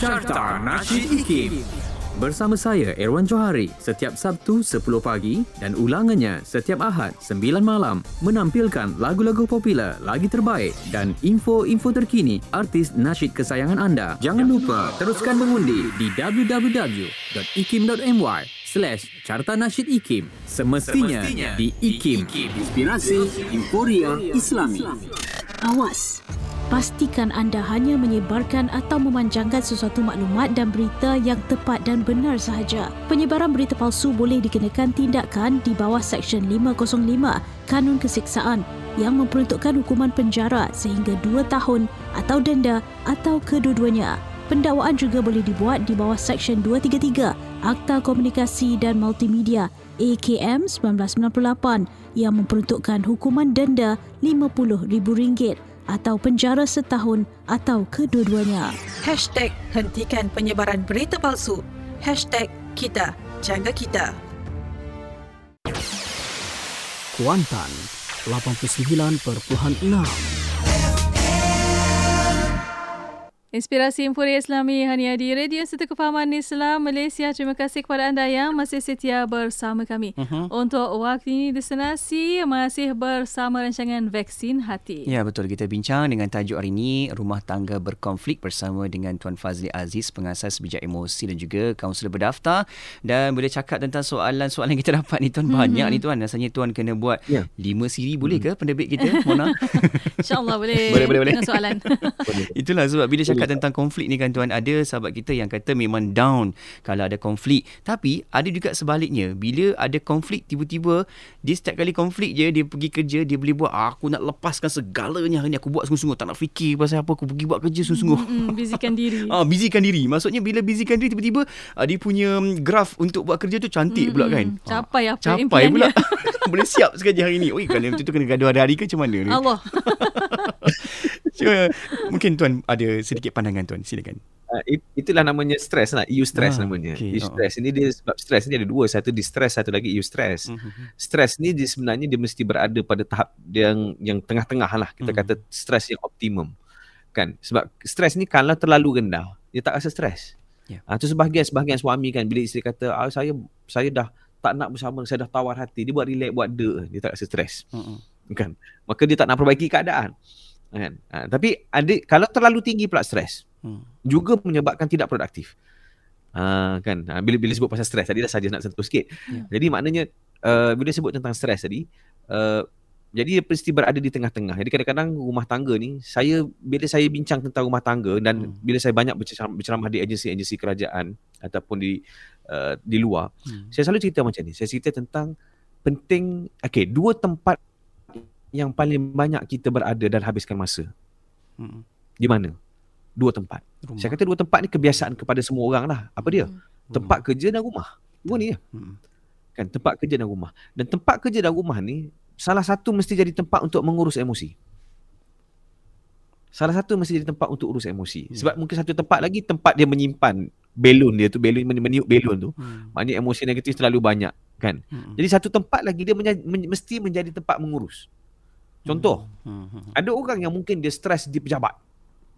Carta Nasyid IKIM Bersama saya Erwan Johari setiap Sabtu 10 pagi dan ulangannya setiap Ahad 9 malam menampilkan lagu-lagu popular lagi terbaik dan info-info terkini artis nasyid kesayangan anda. Jangan lupa teruskan mengundi di www.ikim.my slash Carta Nasyid IKIM. Semestinya, di IKIM. Inspirasi Emporia Islami. Awas. Pastikan anda hanya menyebarkan atau memanjangkan sesuatu maklumat dan berita yang tepat dan benar sahaja. Penyebaran berita palsu boleh dikenakan tindakan di bawah Seksyen 505 Kanun Keseksaan yang memperuntukkan hukuman penjara sehingga 2 tahun atau denda atau kedua-duanya. Pendakwaan juga boleh dibuat di bawah Seksyen 233 Akta Komunikasi dan Multimedia AKM 1998 yang memperuntukkan hukuman denda RM50,000 atau penjara setahun atau kedua-duanya. Hashtag hentikan penyebaran berita palsu. Hashtag kita jaga kita. Kuantan 89.6 Inspirasi Emporia Islami hanya di Radio Serta Kefahaman Islam Malaysia. Terima kasih kepada anda yang masih setia bersama kami. Mhm. Untuk waktu ini destinasi masih bersama rancangan Vaksin Hati. Ya betul kita bincang dengan tajuk hari ini rumah tangga berkonflik bersama dengan Tuan Fazli Aziz pengasas bijak emosi dan juga kaunselor berdaftar dan boleh cakap tentang soalan-soalan yang kita dapat ni tuan banyak ni tuan rasanya tuan kena buat lima siri boleh ke penerbit kita Mona [laughs] InsyaAllah boleh. Boleh, boleh, boleh. Dengan soalan. [laughs] Itulah sebab bila cakap tentang konflik ni kan tuan ada sahabat kita yang kata memang down kalau ada konflik tapi ada juga sebaliknya bila ada konflik tiba-tiba dia setiap kali konflik je dia pergi kerja dia boleh buat "Ah, aku nak lepaskan segalanya hari ni aku buat sungguh-sungguh tak nak fikir pasal apa aku pergi buat kerja sungguh-sungguh Mm, busykan [laughs] diri. Ah, busykan diri. Maksudnya bila busykan diri tiba-tiba ah, dia punya mm, graf untuk buat kerja tu cantik pula kan. Capai apa Capai pula. [laughs] Boleh siap sekali hari ni. Oi, kalau macam tu kena gaduh hari-hari ke macam mana ni? Allah. [laughs] [laughs] Cuma, mungkin tuan ada sedikit pandangan tuan. Silakan. Uh, it- itulah namanya stres lah. EU stress Ah, namanya. okey. EU Oh, stress ini dia sebab stres ni ada dua. Satu distress, satu lagi EU stress. Mhm. Stres ni dia sebenarnya dia mesti berada pada tahap yang yang tengah-tengah lah. Kita Mhm. kata stres yang optimum. Kan? Sebab stres ni kalau terlalu rendah, dia tak rasa stres. Ya. Ah tu sebahagian sebahagian suami kan bila isteri kata ah, saya saya dah tak nak bersama, saya dah tawar hati. Dia buat relax, buat de, dia tak rasa stres. Mhm. Kan? Maka dia tak nak perbaiki keadaan. Kan? Ah, tapi ada kalau terlalu tinggi pula stres, Hmm. juga menyebabkan tidak produktif. Uh, kan uh, bila bila sebut pasal stres tadi dah saja nak sentuh sikit. Ya. Jadi maknanya uh, bila sebut tentang stres tadi uh, jadi dia mesti berada di tengah-tengah. Jadi kadang-kadang rumah tangga ni saya bila saya bincang tentang rumah tangga dan Hmm. bila saya banyak berceramah, berceramah di agensi-agensi kerajaan ataupun di uh, di luar, Hmm. saya selalu cerita macam ni. Saya cerita tentang penting okey, dua tempat yang paling banyak kita berada dan habiskan masa. Hmm. Di mana? Dua tempat. Rumah. Saya kata dua tempat ni kebiasaan kepada semua orang lah. Apa dia? Tempat kerja dan rumah. Dua ni je. Hmm. Kan tempat kerja dan rumah. Dan tempat kerja dan rumah ni salah satu mesti jadi tempat untuk mengurus emosi. Salah satu mesti jadi tempat untuk urus emosi. Hmm. Sebab mungkin satu tempat lagi tempat dia menyimpan belon dia tu, belon men- meniup belon tu. Hmm. Maknanya emosi negatif terlalu banyak kan. Hmm. Jadi satu tempat lagi dia menjadi, men, mesti menjadi tempat mengurus. Contoh, Hmm, hmm, hmm. ada orang yang mungkin dia stres di pejabat.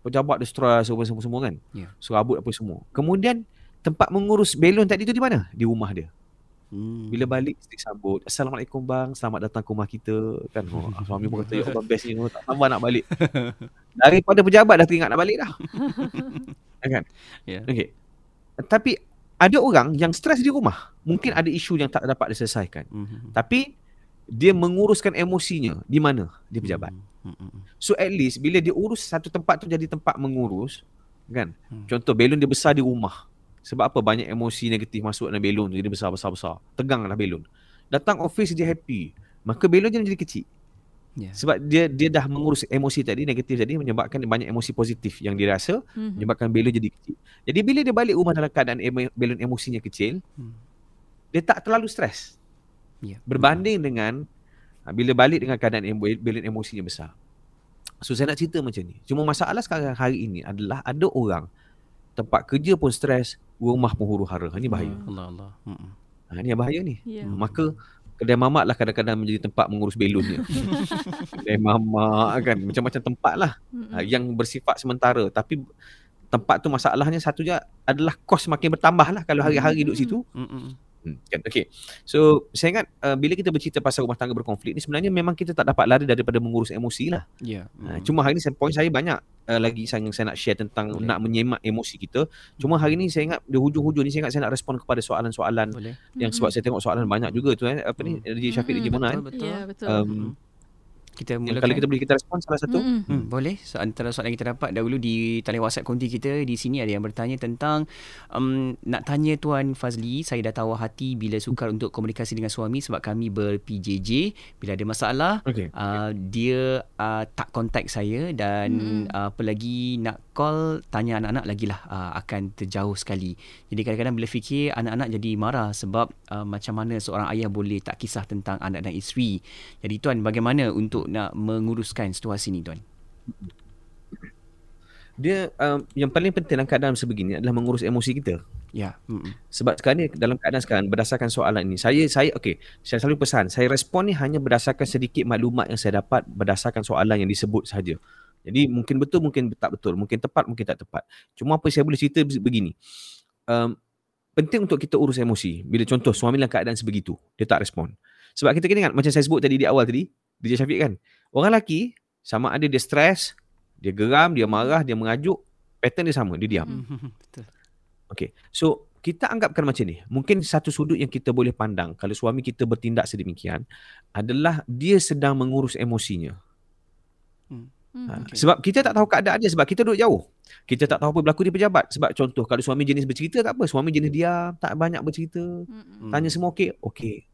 Pejabat dia stres apa semua semua kan. Ya. Serabut apa semua. Kemudian tempat mengurus belon tadi tu di mana? Di rumah dia. Hmm. Bila balik isteri sambut, Assalamualaikum bang, selamat datang ke rumah kita kan. Oh, suami pun kata ya Allah best ni, tak sabar nak balik. [laughs] Daripada pejabat dah teringat nak balik dah. [laughs] kan? Ya. Okey. Tapi ada orang yang stres di rumah. Mungkin ada isu yang tak dapat diselesaikan. Hmm, Tapi dia menguruskan emosinya di mana? Di pejabat. Hmm, hmm, hmm. So at least bila dia urus satu tempat tu jadi tempat mengurus kan. Hmm. Contoh belon dia besar di rumah. Sebab apa banyak emosi negatif masuk dalam belon tu jadi besar besar besar. Tegang lah belon. Datang office dia happy. Maka belon dia jadi kecil. Ya. Sebab dia dia dah mengurus emosi tadi negatif tadi menyebabkan banyak emosi positif yang dia rasa Mhm. menyebabkan belon jadi kecil. Jadi bila dia balik rumah dalam keadaan emo- belon emosinya kecil, Hmm. dia tak terlalu stres. Ya. Berbanding dengan ha, bila balik dengan keadaan emo- belon emosinya besar. So saya nak cerita macam ni. Cuma masalah sekarang hari ini adalah ada orang tempat kerja pun stres, rumah pun huru-hara. Ha, Ini bahaya. Allah Allah. Hmm, hmm. Ha, ini yang bahaya ni. Ya. Hmm, Maka kedai mamak lah kadang-kadang menjadi tempat mengurus belonnya. [laughs] kedai mamak kan macam-macam tempat lah Mm-mm. uh, yang bersifat sementara tapi tempat tu masalahnya satunya adalah kos makin bertambah lah kalau hari-hari duduk situ Hmm, hmm. Hmm, kan? Okay. So, saya ingat uh, bila kita bercerita pasal rumah tangga berkonflik ni sebenarnya memang kita tak dapat lari daripada mengurus emosi lah. Ya. Uh, Hmm. cuma hari ni saya, point saya banyak uh, lagi saya, yang saya nak share tentang Boleh. nak menyemak emosi kita. Cuma hari ni saya ingat di hujung-hujung ni saya ingat saya nak respon kepada soalan-soalan boleh. yang sebab saya tengok soalan banyak juga tu eh. Apa ni? DJ Syafiq DJ Mm-mm. Mona kan. Betul betul. Ya, betul. Kita mulakan. kalau kita boleh kita respon salah satu. Mm-mm. Hmm, boleh. So, antara soalan yang kita dapat dahulu di talian WhatsApp konti kita di sini ada yang bertanya tentang um, nak tanya Tuan Fazli, saya dah tahu hati bila sukar untuk komunikasi dengan suami sebab kami ber-PJJ. Bila ada masalah, Okey. uh, dia uh, tak kontak saya dan Mm-mm. uh, apa lagi nak call tanya anak-anak lagilah uh, akan terjauh sekali. Jadi kadang-kadang bila fikir anak-anak jadi marah sebab uh, macam mana seorang ayah boleh tak kisah tentang anak dan isteri. Jadi tuan bagaimana untuk nak menguruskan situasi ni tuan? Dia um, yang paling penting dalam keadaan sebegini adalah mengurus emosi kita. Ya. Mm-mm. Sebab sekarang ni dalam keadaan sekarang berdasarkan soalan ini saya saya okey saya selalu pesan saya respon ni hanya berdasarkan sedikit maklumat yang saya dapat berdasarkan soalan yang disebut saja. Jadi mungkin betul mungkin tak betul, mungkin tepat mungkin tak tepat. Cuma apa saya boleh cerita begini. Um, penting untuk kita urus emosi. Bila contoh suami dalam keadaan sebegitu, dia tak respon. Sebab kita kena ingat macam saya sebut tadi di awal tadi, DJ Syafiq kan. Orang lelaki sama ada dia stres, dia geram, dia marah, dia mengajuk, pattern dia sama, dia diam. Betul. Okay. So, kita anggapkan macam ni. Mungkin satu sudut yang kita boleh pandang kalau suami kita bertindak sedemikian adalah dia sedang mengurus emosinya. Mm. Ha, Okay. Sebab kita tak tahu keadaan dia sebab kita duduk jauh. Kita tak tahu apa berlaku di pejabat. Sebab contoh kalau suami jenis bercerita tak apa. Suami jenis diam, tak banyak bercerita. Mm-mm. Tanya semua okey? Okey.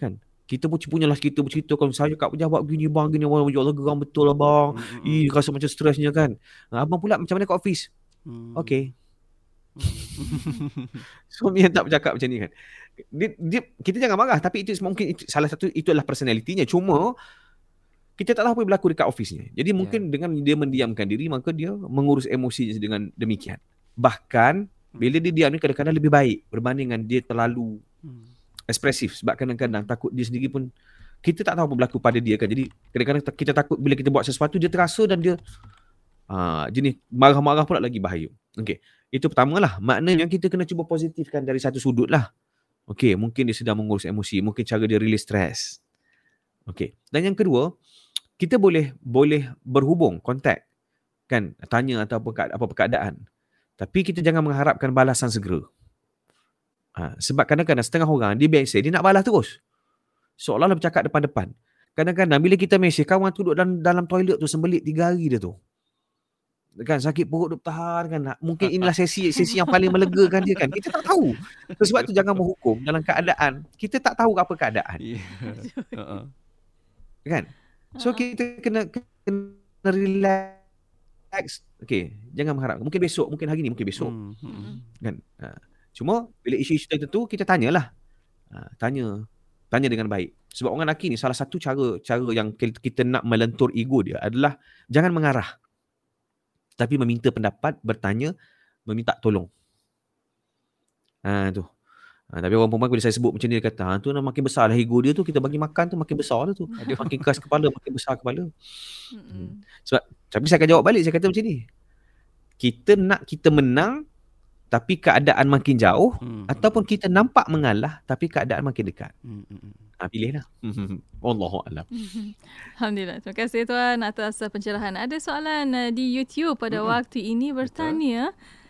Kan? Kita pun punyalah kita bercerita kan saya kat pejabat gini bang gini bang ya Allah geram betul lah bang. Ih rasa macam stresnya kan. Abang pula macam mana kat office? Hmm. Okey. [laughs] Suami yang tak bercakap macam ni kan. Dia, dia, kita jangan marah tapi itu mungkin itu, salah satu itu adalah personalitinya. Cuma kita tak tahu apa yang berlaku dekat office-nya. Jadi mungkin dengan dia mendiamkan diri maka dia mengurus emosinya dengan demikian. Bahkan bila dia diam ni kadang-kadang lebih baik berbanding dengan dia terlalu Hmm. Ekspresif sebab kadang-kadang takut dia sendiri pun kita tak tahu apa berlaku pada dia kan. Jadi kadang-kadang ta- kita takut bila kita buat sesuatu dia terasa dan dia ah jenis marah-marah pula lagi bahaya. Okey. Itu pertama lah. Maknanya kita kena cuba positifkan dari satu sudut lah. Okey, mungkin dia sedang mengurus emosi, mungkin cara dia release stress. Okey. Dan yang kedua, kita boleh boleh berhubung, kontak kan, tanya atau apa apa keadaan. Tapi kita jangan mengharapkan balasan segera. Ha, sebab kadang-kadang setengah orang dia biasa dia nak balas terus. Seolah-olah bercakap depan-depan. Kadang-kadang bila kita mesej kawan tu duduk dalam, dalam toilet tu sembelit tiga hari dia tu. Kan sakit perut duk tahan kan. Mungkin inilah sesi sesi yang paling melegakan dia kan. Kita tak tahu. So, sebab tu jangan menghukum dalam keadaan kita tak tahu apa keadaan. Uh-uh. [laughs] Kan? So kita kena kena relax. Okay, jangan mengharap. Mungkin besok, mungkin hari ni, mungkin besok. Hmm, hmm. Kan? Ha. Cuma bila isu-isu tertentu kita tanyalah. Ha, tanya. Tanya dengan baik. Sebab orang lelaki ni salah satu cara cara yang kita nak melentur ego dia adalah jangan mengarah. Tapi meminta pendapat, bertanya, meminta tolong. Ha tu. Ha, tapi orang perempuan bila saya sebut macam ni dia kata, ha, tu nak makin besar lah ego dia tu, kita bagi makan tu makin besar lah tu. Makin keras kepala, makin besar kepala. Hmm. Sebab, tapi saya akan jawab balik, saya kata macam ni. Kita nak kita menang, tapi keadaan makin jauh, hmm. ataupun kita nampak mengalah, tapi keadaan makin dekat. Hmm. Ha, pilihlah. Allahuakbar. [laughs] Alhamdulillah. Terima kasih Tuan atas pencerahan. Ada soalan uh, di YouTube pada hmm. waktu ini bertanya, Betul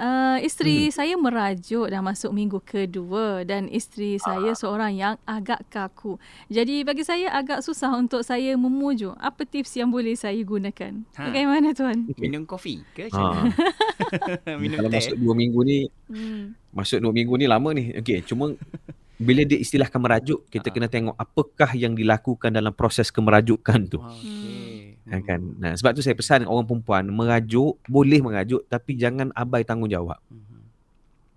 Uh, isteri hmm. saya merajuk dah masuk minggu kedua dan isteri saya seorang yang agak kaku. Jadi bagi saya agak susah untuk saya memujuk. Apa tips yang boleh saya gunakan? Ha. Bagaimana tuan? Minum kopi ke? Ha. [laughs] Minum Kalau teh. masuk dua minggu ni, hmm. masuk dua minggu ni lama ni. Okey, cuma bila dia istilahkan merajuk, kita ha. kena tengok apakah yang dilakukan dalam proses kemerajukan tu. Okay. Hmm. kan? Nah sebab tu saya pesan orang perempuan merajuk boleh merajuk tapi jangan abai tanggungjawab. Hmm.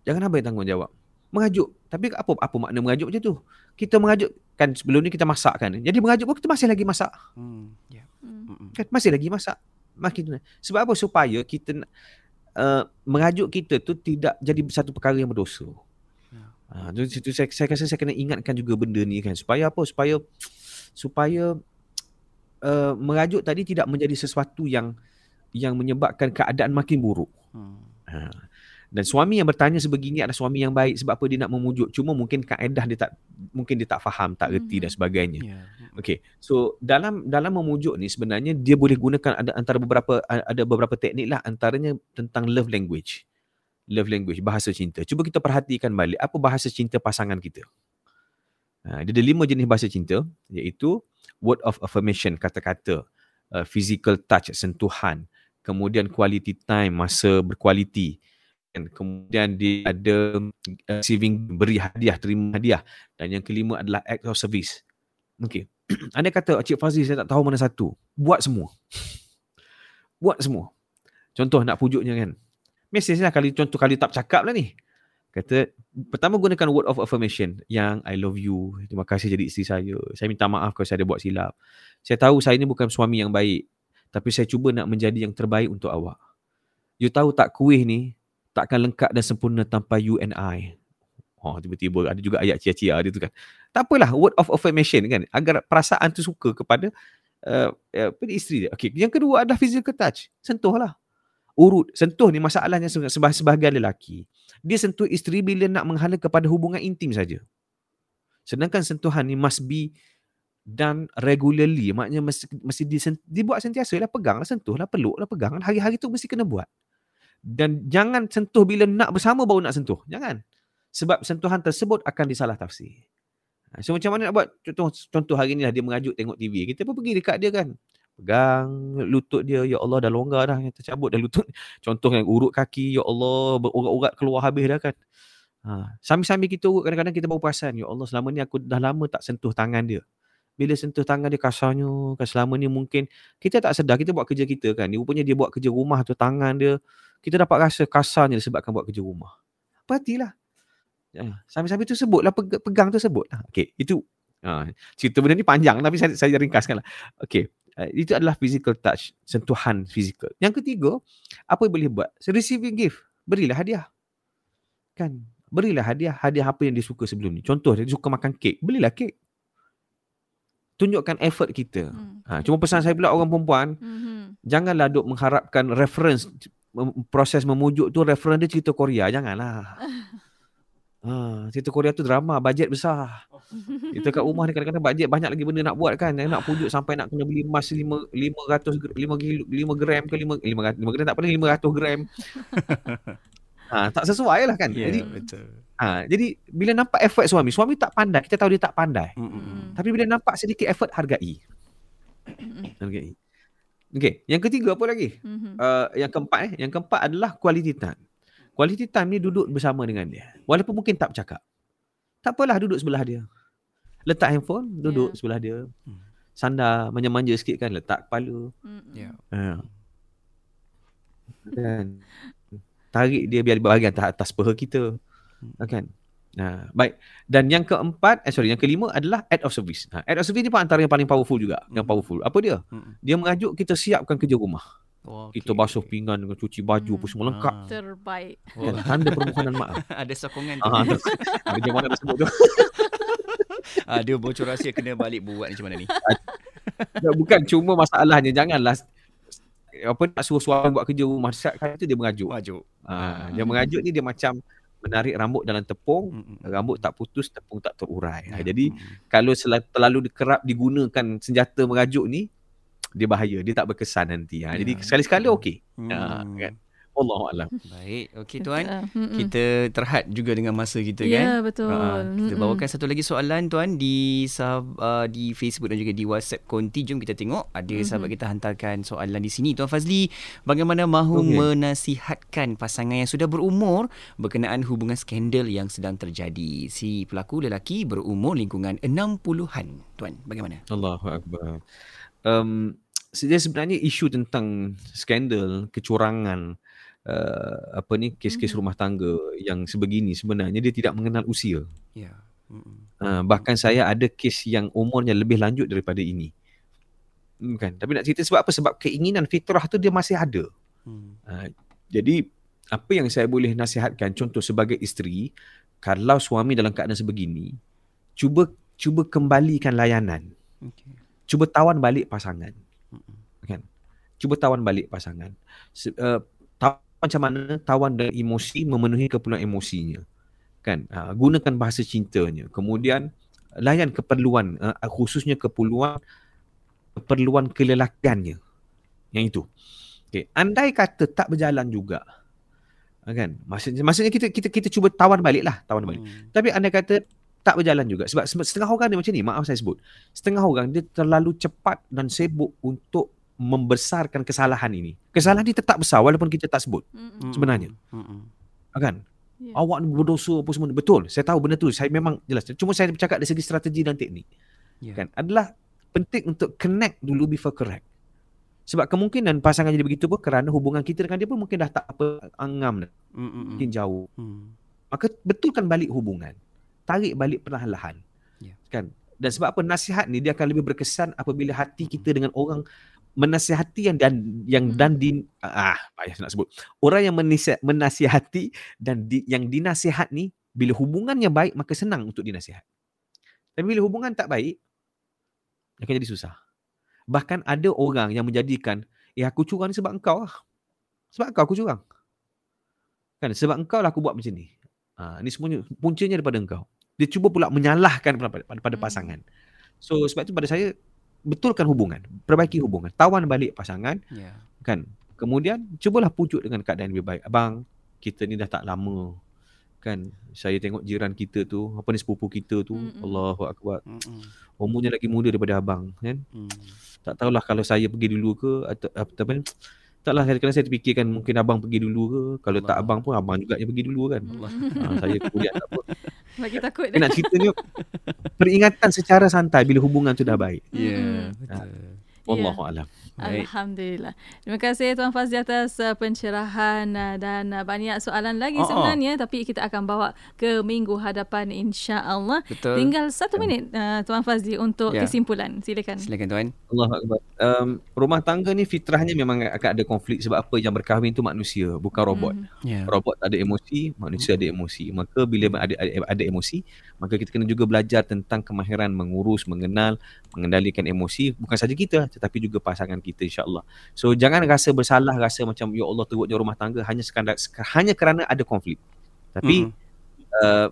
jangan abai tanggungjawab. Merajuk. Tapi apa apa makna merajuk macam tu? Kita merajuk kan sebelum ni kita masak kan? Jadi merajuk pun kita masih lagi masak. Hmm. yeah. hmm. kan? Masih lagi masak. Makin sebab apa? Supaya kita uh, merajuk kita tu tidak jadi satu perkara yang berdosa. Ha, tu, tu, saya, saya rasa saya kena ingatkan juga benda ni kan? Supaya apa? Supaya supaya uh, merajuk tadi tidak menjadi sesuatu yang yang menyebabkan keadaan makin buruk. Hmm. Ha. Dan suami yang bertanya sebegini adalah suami yang baik sebab apa dia nak memujuk. Cuma mungkin kaedah dia tak mungkin dia tak faham, tak reti hmm. dan sebagainya. Yeah. Okay. So dalam dalam memujuk ni sebenarnya dia boleh gunakan ada antara beberapa ada beberapa teknik lah antaranya tentang love language. Love language, bahasa cinta. Cuba kita perhatikan balik apa bahasa cinta pasangan kita. Ha, dia ada lima jenis bahasa cinta iaitu word of affirmation, kata-kata, uh, physical touch, sentuhan, kemudian quality time, masa berkualiti, dan kemudian dia ada uh, receiving, beri hadiah, terima hadiah, dan yang kelima adalah act of service. Okay. [clears throat] Anda kata, Cik Fazli, saya tak tahu mana satu. Buat semua. Buat semua. Contoh nak pujuknya kan. Mesejnya kali contoh kali tak cakap lah ni. Kata, pertama gunakan word of affirmation yang I love you. Terima kasih jadi isteri saya. Saya minta maaf kalau saya ada buat silap. Saya tahu saya ni bukan suami yang baik. Tapi saya cuba nak menjadi yang terbaik untuk awak. You tahu tak kuih ni takkan lengkap dan sempurna tanpa you and I. Oh, tiba-tiba ada juga ayat cia-cia dia tu kan. Tak apalah, word of affirmation kan. Agar perasaan tu suka kepada uh, uh, isteri dia. Okay. Yang kedua adalah physical touch. Sentuhlah urut sentuh ni masalahnya sebahagian lelaki dia sentuh isteri bila nak menghala kepada hubungan intim saja. Sedangkan sentuhan ni must be done regularly. Maknanya mesti mesti dibuat sentiasa lah pegang lah sentuh lah peluk lah pegang hari-hari tu mesti kena buat. Dan jangan sentuh bila nak bersama baru nak sentuh. Jangan. Sebab sentuhan tersebut akan disalah tafsir. Ha, so macam mana nak buat? Contoh contoh hari ni lah dia mengajuk tengok TV kita pun pergi dekat dia kan pegang lutut dia ya Allah dah longgar dah kita cabut dah lutut yang urut kaki ya Allah berurat-urat keluar habis dah kan. Ha sambil-sambil kita urut kadang-kadang kita baru perasan ya Allah selama ni aku dah lama tak sentuh tangan dia. Bila sentuh tangan dia kasarnya kan selama ni mungkin kita tak sedar kita buat kerja kita kan. Rupanya dia buat kerja rumah tu tangan dia kita dapat rasa kasarnya disebabkan buat kerja rumah. Perhatilah ya, sambil-sambil tu sebutlah pegang tu sebutlah. Okey itu Ha, cerita benda ni panjang tapi saya, saya ringkaskan lah. Uh, itu adalah physical touch, sentuhan physical. Yang ketiga, apa yang boleh buat? Receiving gift. Berilah hadiah. Kan? Berilah hadiah. Hadiah apa yang dia suka sebelum ni. Contoh, dia suka makan kek. Belilah kek. Tunjukkan effort kita. Hmm. Ha, cuma pesan saya pula orang perempuan, hmm. janganlah duk mengharapkan reference proses memujuk tu reference dia cerita Korea. Janganlah. [laughs] Ha, cerita Korea tu drama, bajet besar. [laughs] Kita kat rumah ni kadang-kadang bajet banyak lagi benda nak buat kan. Nak pujuk sampai nak kena beli emas 5 500 5 kilo 5 gram ke 5 500 5 gram tak paling 500 gram. [laughs] ha, tak sesuai lah kan. Yeah, jadi betul. Ha, jadi bila nampak effort suami, suami tak pandai, kita tahu dia tak pandai. Mm-hmm. Tapi bila nampak sedikit effort hargai. hargai. Okay, yang ketiga apa lagi? Mm-hmm. Uh, yang keempat eh, yang keempat adalah quality time. Quality time ni duduk bersama dengan dia. Walaupun mungkin tak bercakap. Tak apalah duduk sebelah dia. Letak handphone, duduk yeah. sebelah dia. Hmm. Sandar, manja-manja sikit kan, letak kepala. Yeah. Uh. Dan tarik dia biar bahagian atas, peha kita. Hmm. Kan? Nah, baik. Dan yang keempat, eh sorry, yang kelima adalah act of service. Ha, act of service ni pun antara yang paling powerful juga. Hmm. Yang powerful. Apa dia? Hmm. Dia mengajuk kita siapkan kerja rumah. Oh, okay. Kita basuh pinggan dengan cuci baju hmm. semua lengkap. Ah. Terbaik. Oh. Kan, tanda permohonan maaf. [laughs] ada sokongan tu. Ah, ada, ada mana sebut tu. [laughs] ada bocor rahsia kena balik buat ni macam mana ni? [laughs] Bukan cuma masalahnya janganlah apa nak suruh suami buat kerja rumah kan itu dia mengajuk. Mengajuk. Ha, dia mengajuk ni dia macam menarik rambut dalam tepung, mm-hmm. rambut tak putus, tepung tak terurai. Ha, jadi kalau terlalu kerap digunakan senjata mengajuk ni, dia bahaya dia tak berkesan nanti ha. jadi ya. sekali-sekali okey hmm. ha, kan Allah alam. Baik, okey tuan. kita terhad juga dengan masa kita ya, kan. Ya, betul. Ha, kita bawakan satu lagi soalan tuan di uh, di Facebook dan juga di WhatsApp Konti. Jom kita tengok ada mm-hmm. sahabat kita hantarkan soalan di sini. Tuan Fazli, bagaimana mahu okay. menasihatkan pasangan yang sudah berumur berkenaan hubungan skandal yang sedang terjadi? Si pelaku lelaki berumur lingkungan 60-an. Tuan, bagaimana? Allahu akbar. Um, dia sebenarnya isu tentang skandal kecurangan uh, apa ni kes-kes mm-hmm. rumah tangga yang sebegini sebenarnya dia tidak mengenal usia. Ya. Yeah. Uh, bahkan saya ada kes yang umurnya lebih lanjut daripada ini. Bukan. Tapi nak cerita sebab apa? Sebab keinginan fitrah tu dia masih ada. Hmm. Uh, jadi apa yang saya boleh nasihatkan contoh sebagai isteri kalau suami dalam keadaan sebegini cuba cuba kembalikan layanan. Okay. Cuba tawan balik pasangan kan cuba tawan balik pasangan. Uh, tawan macam mana tawan dengan emosi memenuhi keperluan emosinya. Kan? Uh, gunakan bahasa cintanya. Kemudian layan keperluan uh, khususnya keperluan keperluan kelelakiannya yang itu. Okey andai kata tak berjalan juga kan? Maksudnya maksudnya kita kita kita cuba tawan baliklah tawan balik. Hmm. tapi andai kata tak berjalan juga sebab setengah orang dia macam ni maaf saya sebut. Setengah orang dia terlalu cepat dan sibuk untuk membesarkan kesalahan ini. Kesalahan ini tetap besar walaupun kita tak sebut Mm-mm. sebenarnya. Mm-mm. Kan? Yeah. Awak ni berdosa apa semua. Betul. Saya tahu benda tu. Saya memang jelas. Cuma saya bercakap dari segi strategi dan teknik. Yeah. Kan? Adalah penting untuk connect dulu before correct. Sebab kemungkinan pasangan jadi begitu pun kerana hubungan kita dengan dia pun mungkin dah tak apa angam dah. Mm-mm. Mungkin jauh. Mm. Maka betulkan balik hubungan. Tarik balik perlahan-lahan. Yeah. Kan? Dan sebab apa nasihat ni dia akan lebih berkesan apabila hati kita dengan orang menasihati yang dan yang hmm. dan di ah payah nak sebut. Orang yang menasihat, menasihati dan di, yang dinasihat ni bila hubungannya baik maka senang untuk dinasihat. Tapi bila hubungan tak baik akan jadi susah. Bahkan ada orang yang menjadikan eh aku curang ni sebab engkau lah. Sebab engkau aku curang. Kan sebab engkau lah aku buat macam ni. Ah ni semuanya puncanya daripada engkau. Dia cuba pula menyalahkan pada, pada, pada hmm. pasangan. So sebab itu pada saya betulkan hubungan, perbaiki hubungan, tawan balik pasangan. Yeah. Kan? Kemudian cubalah pujuk dengan keadaan lebih baik. Abang, kita ni dah tak lama. Kan? Saya tengok jiran kita tu, apa ni sepupu kita tu, Mm-mm. Allahu akbar. Mm-mm. Umurnya lagi muda daripada abang, kan? Mm. Tak tahulah kalau saya pergi dulu ke atau apa, apa Taklah kadang saya terfikirkan mungkin abang pergi dulu ke. Kalau Allah. tak abang pun abang juga yang pergi dulu kan. Ha, saya kemudian tak apa. [laughs] Bagi takut. Nak ceritanya peringatan secara santai bila hubungan tu dah baik. Ya, yeah, betul. Ha. Wallahualam. Yeah. Alhamdulillah. Terima kasih Tuan Fazli atas uh, pencerahan uh, dan uh, banyak soalan lagi oh, sebenarnya oh. tapi kita akan bawa ke minggu hadapan insya-Allah. Tinggal satu minit uh, Tuan Fazli untuk yeah. kesimpulan. Silakan. Silakan tuan. Allah um, rumah tangga ni fitrahnya memang akan ada konflik sebab apa yang berkahwin tu manusia bukan robot. Mm. Yeah. Robot ada emosi, manusia mm. ada emosi. Maka bila ada, ada ada emosi, maka kita kena juga belajar tentang kemahiran mengurus, mengenal, mengendalikan emosi bukan saja kita tetapi juga pasangan kita insya-Allah. So jangan rasa bersalah rasa macam ya Allah teruknya rumah tangga hanya sekadar hanya kerana ada konflik. Tapi mm-hmm. uh,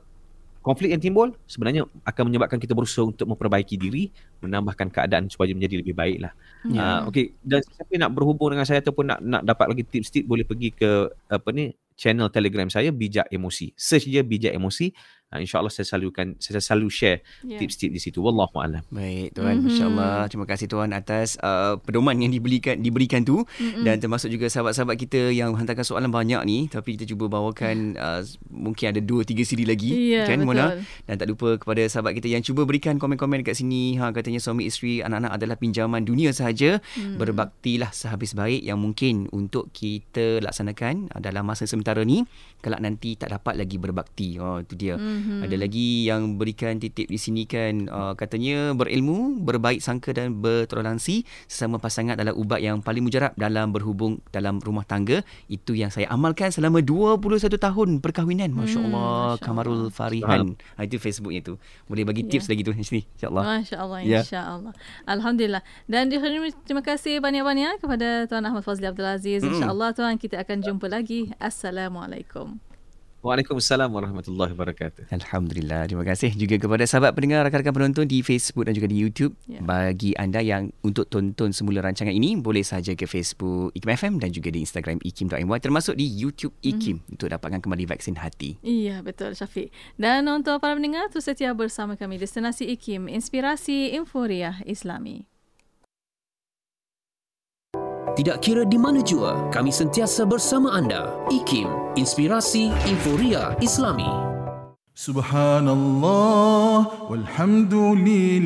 konflik yang timbul sebenarnya akan menyebabkan kita berusaha untuk memperbaiki diri, menambahkan keadaan supaya menjadi lebih baiklah. Yeah. Uh, okey dan siapa nak berhubung dengan saya ataupun nak nak dapat lagi tips-tips boleh pergi ke apa ni channel Telegram saya bijak emosi. Search je bijak emosi Uh, InsyaAllah saya selalu kan saya selalu share yeah. tips-tips di situ. Wallahu a'lam. Baik tuan, mm-hmm. insya-Allah. Terima kasih tuan atas uh, pedoman yang diberikan diberikan tu mm-hmm. dan termasuk juga sahabat-sahabat kita yang hantarkan soalan banyak ni tapi kita cuba bawakan uh, mungkin ada 2 3 siri lagi yeah, kan betul. Mona dan tak lupa kepada sahabat kita yang cuba berikan komen-komen dekat sini ha katanya suami isteri anak-anak adalah pinjaman dunia sahaja mm. berbaktilah sehabis baik yang mungkin untuk kita laksanakan dalam masa sementara ni kelak nanti tak dapat lagi berbakti. Oh itu dia. Mm-hmm. Ada lagi yang berikan titip di sini kan uh, katanya berilmu, berbaik sangka dan bertoleransi sesama pasangan adalah ubat yang paling mujarab dalam berhubung dalam rumah tangga. Itu yang saya amalkan selama 21 tahun perkahwinan. Masya-Allah. Mm, Kamarul Farihan. Ha, itu Facebooknya tu. Boleh bagi tips yeah. lagi tu di sini insya-Allah. Masya-Allah yeah. insya-Allah. Alhamdulillah. Dan terima kasih banyak-banyak kepada Tuan Ahmad Fazli Abdul Aziz. Mm. Insya-Allah tuan kita akan jumpa lagi. Assalamualaikum. Waalaikumsalam warahmatullahi wabarakatuh. Alhamdulillah. Terima kasih juga kepada sahabat pendengar rakan-rakan penonton di Facebook dan juga di YouTube. Ya. Bagi anda yang untuk tonton semula rancangan ini boleh saja ke Facebook IKIM FM dan juga di Instagram ikim.my termasuk di YouTube IKIM mm-hmm. untuk dapatkan kembali vaksin hati. Iya, betul Syafiq. Dan untuk para pendengar tu setia bersama kami Destinasi IKIM Inspirasi Inforia Islami. Tidak kira di mana jua, kami sentiasa bersama anda. IKIM, Inspirasi Inforia Islami. Subhanallah walhamdulillah